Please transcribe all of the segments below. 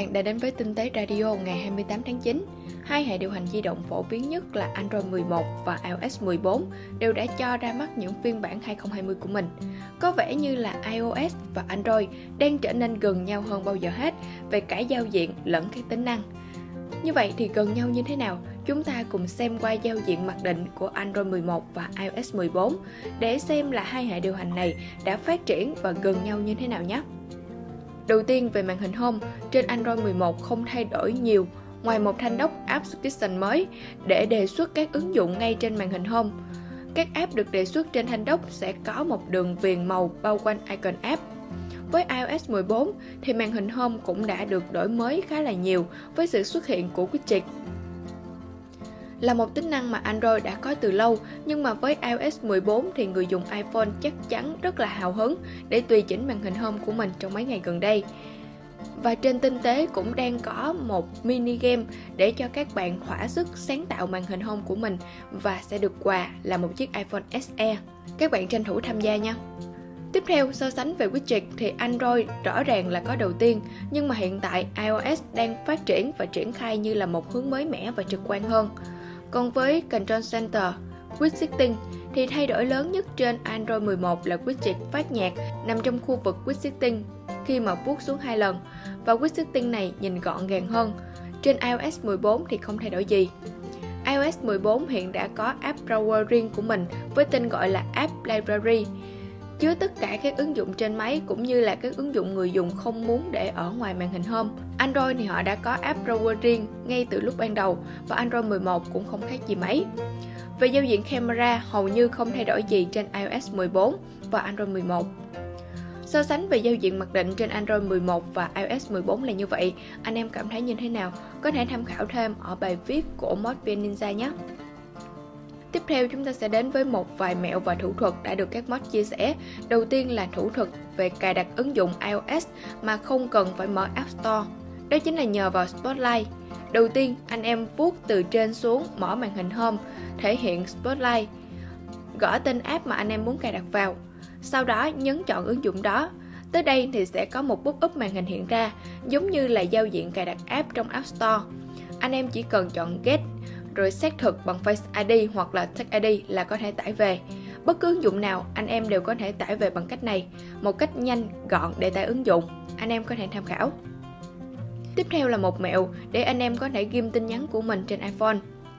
bạn đã đến với Tinh tế Radio ngày 28 tháng 9. Hai hệ điều hành di động phổ biến nhất là Android 11 và iOS 14 đều đã cho ra mắt những phiên bản 2020 của mình. Có vẻ như là iOS và Android đang trở nên gần nhau hơn bao giờ hết về cả giao diện lẫn các tính năng. Như vậy thì gần nhau như thế nào? Chúng ta cùng xem qua giao diện mặc định của Android 11 và iOS 14 để xem là hai hệ điều hành này đã phát triển và gần nhau như thế nào nhé. Đầu tiên về màn hình Home, trên Android 11 không thay đổi nhiều ngoài một thanh đốc App Suggestion mới để đề xuất các ứng dụng ngay trên màn hình Home. Các app được đề xuất trên thanh đốc sẽ có một đường viền màu bao quanh icon app. Với iOS 14 thì màn hình Home cũng đã được đổi mới khá là nhiều với sự xuất hiện của widget là một tính năng mà Android đã có từ lâu, nhưng mà với iOS 14 thì người dùng iPhone chắc chắn rất là hào hứng để tùy chỉnh màn hình home của mình trong mấy ngày gần đây. Và trên tinh tế cũng đang có một mini game để cho các bạn thỏa sức sáng tạo màn hình home của mình và sẽ được quà là một chiếc iPhone SE. Các bạn tranh thủ tham gia nha. Tiếp theo, so sánh về widget thì Android rõ ràng là có đầu tiên, nhưng mà hiện tại iOS đang phát triển và triển khai như là một hướng mới mẻ và trực quan hơn. Còn với Control Center, Quick Setting thì thay đổi lớn nhất trên Android 11 là widget phát nhạc nằm trong khu vực Quick Setting khi mà vuốt xuống hai lần và Quick Setting này nhìn gọn gàng hơn. Trên iOS 14 thì không thay đổi gì. iOS 14 hiện đã có app drawer riêng của mình với tên gọi là App Library chứa tất cả các ứng dụng trên máy cũng như là các ứng dụng người dùng không muốn để ở ngoài màn hình Home. Android thì họ đã có app drawer riêng ngay từ lúc ban đầu và Android 11 cũng không khác gì mấy. Về giao diện camera hầu như không thay đổi gì trên iOS 14 và Android 11. So sánh về giao diện mặc định trên Android 11 và iOS 14 là như vậy, anh em cảm thấy như thế nào? Có thể tham khảo thêm ở bài viết của Mod Ninja nhé. Tiếp theo chúng ta sẽ đến với một vài mẹo và thủ thuật đã được các mod chia sẻ. Đầu tiên là thủ thuật về cài đặt ứng dụng iOS mà không cần phải mở App Store. Đó chính là nhờ vào Spotlight. Đầu tiên, anh em vuốt từ trên xuống mở màn hình Home, thể hiện Spotlight. Gõ tên app mà anh em muốn cài đặt vào. Sau đó nhấn chọn ứng dụng đó. Tới đây thì sẽ có một pop-up màn hình hiện ra, giống như là giao diện cài đặt app trong App Store. Anh em chỉ cần chọn Get rồi xác thực bằng Face ID hoặc là Touch ID là có thể tải về. Bất cứ ứng dụng nào anh em đều có thể tải về bằng cách này, một cách nhanh, gọn để tải ứng dụng. Anh em có thể tham khảo. Tiếp theo là một mẹo để anh em có thể ghim tin nhắn của mình trên iPhone.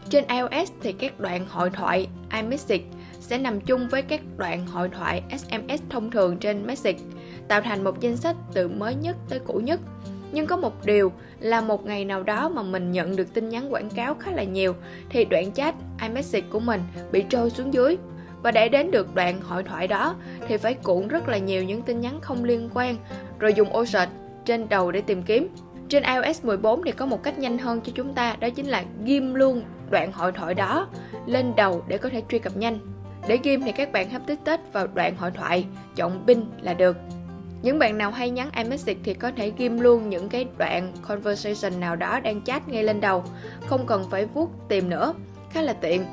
Trên iOS thì các đoạn hội thoại iMessage sẽ nằm chung với các đoạn hội thoại SMS thông thường trên Message, tạo thành một danh sách từ mới nhất tới cũ nhất nhưng có một điều là một ngày nào đó mà mình nhận được tin nhắn quảng cáo khá là nhiều thì đoạn chat iMessage của mình bị trôi xuống dưới và để đến được đoạn hội thoại đó thì phải cuộn rất là nhiều những tin nhắn không liên quan rồi dùng ô search trên đầu để tìm kiếm. Trên iOS 14 thì có một cách nhanh hơn cho chúng ta đó chính là ghim luôn đoạn hội thoại đó lên đầu để có thể truy cập nhanh. Để ghim thì các bạn hấp tích tết vào đoạn hội thoại, chọn pin là được. Những bạn nào hay nhắn iMessage thì có thể ghim luôn những cái đoạn conversation nào đó đang chat ngay lên đầu, không cần phải vuốt tìm nữa, khá là tiện.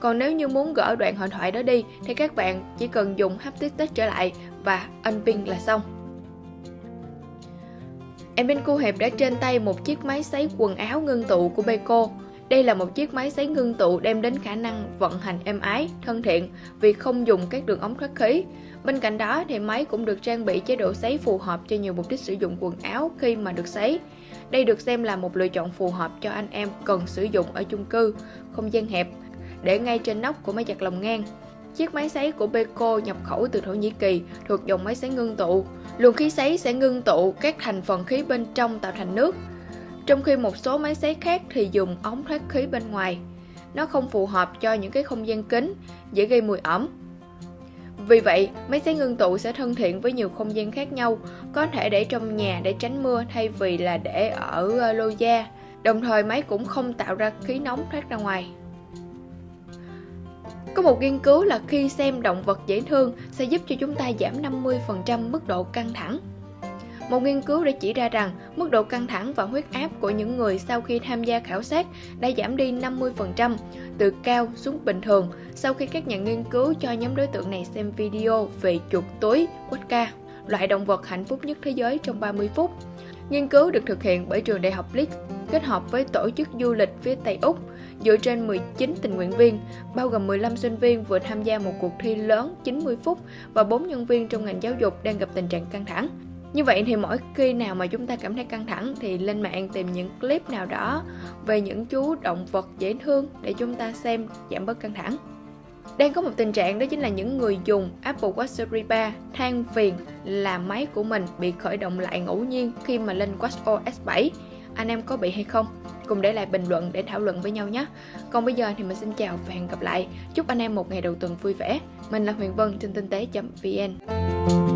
Còn nếu như muốn gỡ đoạn hội thoại đó đi thì các bạn chỉ cần dùng haptic trở lại và unpin là xong. Em bên cô Hiệp đã trên tay một chiếc máy sấy quần áo ngưng tụ của Beko. Đây là một chiếc máy sấy ngưng tụ đem đến khả năng vận hành êm ái, thân thiện vì không dùng các đường ống thoát khí. Bên cạnh đó thì máy cũng được trang bị chế độ sấy phù hợp cho nhiều mục đích sử dụng quần áo khi mà được sấy. Đây được xem là một lựa chọn phù hợp cho anh em cần sử dụng ở chung cư, không gian hẹp, để ngay trên nóc của máy giặt lồng ngang. Chiếc máy sấy của Beko nhập khẩu từ Thổ Nhĩ Kỳ thuộc dòng máy sấy ngưng tụ. Luồng khí sấy sẽ ngưng tụ các thành phần khí bên trong tạo thành nước, trong khi một số máy sấy khác thì dùng ống thoát khí bên ngoài. Nó không phù hợp cho những cái không gian kín, dễ gây mùi ẩm. Vì vậy, máy sấy ngưng tụ sẽ thân thiện với nhiều không gian khác nhau, có thể để trong nhà để tránh mưa thay vì là để ở ờ, lô gia. Đồng thời máy cũng không tạo ra khí nóng thoát ra ngoài. Có một nghiên cứu là khi xem động vật dễ thương sẽ giúp cho chúng ta giảm 50% mức độ căng thẳng. Một nghiên cứu đã chỉ ra rằng mức độ căng thẳng và huyết áp của những người sau khi tham gia khảo sát đã giảm đi 50% từ cao xuống bình thường sau khi các nhà nghiên cứu cho nhóm đối tượng này xem video về chuột túi Quokka, loại động vật hạnh phúc nhất thế giới trong 30 phút. Nghiên cứu được thực hiện bởi trường đại học Leeds kết hợp với tổ chức du lịch phía Tây Úc dựa trên 19 tình nguyện viên, bao gồm 15 sinh viên vừa tham gia một cuộc thi lớn 90 phút và 4 nhân viên trong ngành giáo dục đang gặp tình trạng căng thẳng. Như vậy thì mỗi khi nào mà chúng ta cảm thấy căng thẳng thì lên mạng tìm những clip nào đó về những chú động vật dễ thương để chúng ta xem giảm bớt căng thẳng. Đang có một tình trạng đó chính là những người dùng Apple Watch Series 3 than phiền là máy của mình bị khởi động lại ngẫu nhiên khi mà lên Watch OS 7. Anh em có bị hay không? Cùng để lại bình luận để thảo luận với nhau nhé. Còn bây giờ thì mình xin chào và hẹn gặp lại. Chúc anh em một ngày đầu tuần vui vẻ. Mình là Huyền Vân trên tinh tế.vn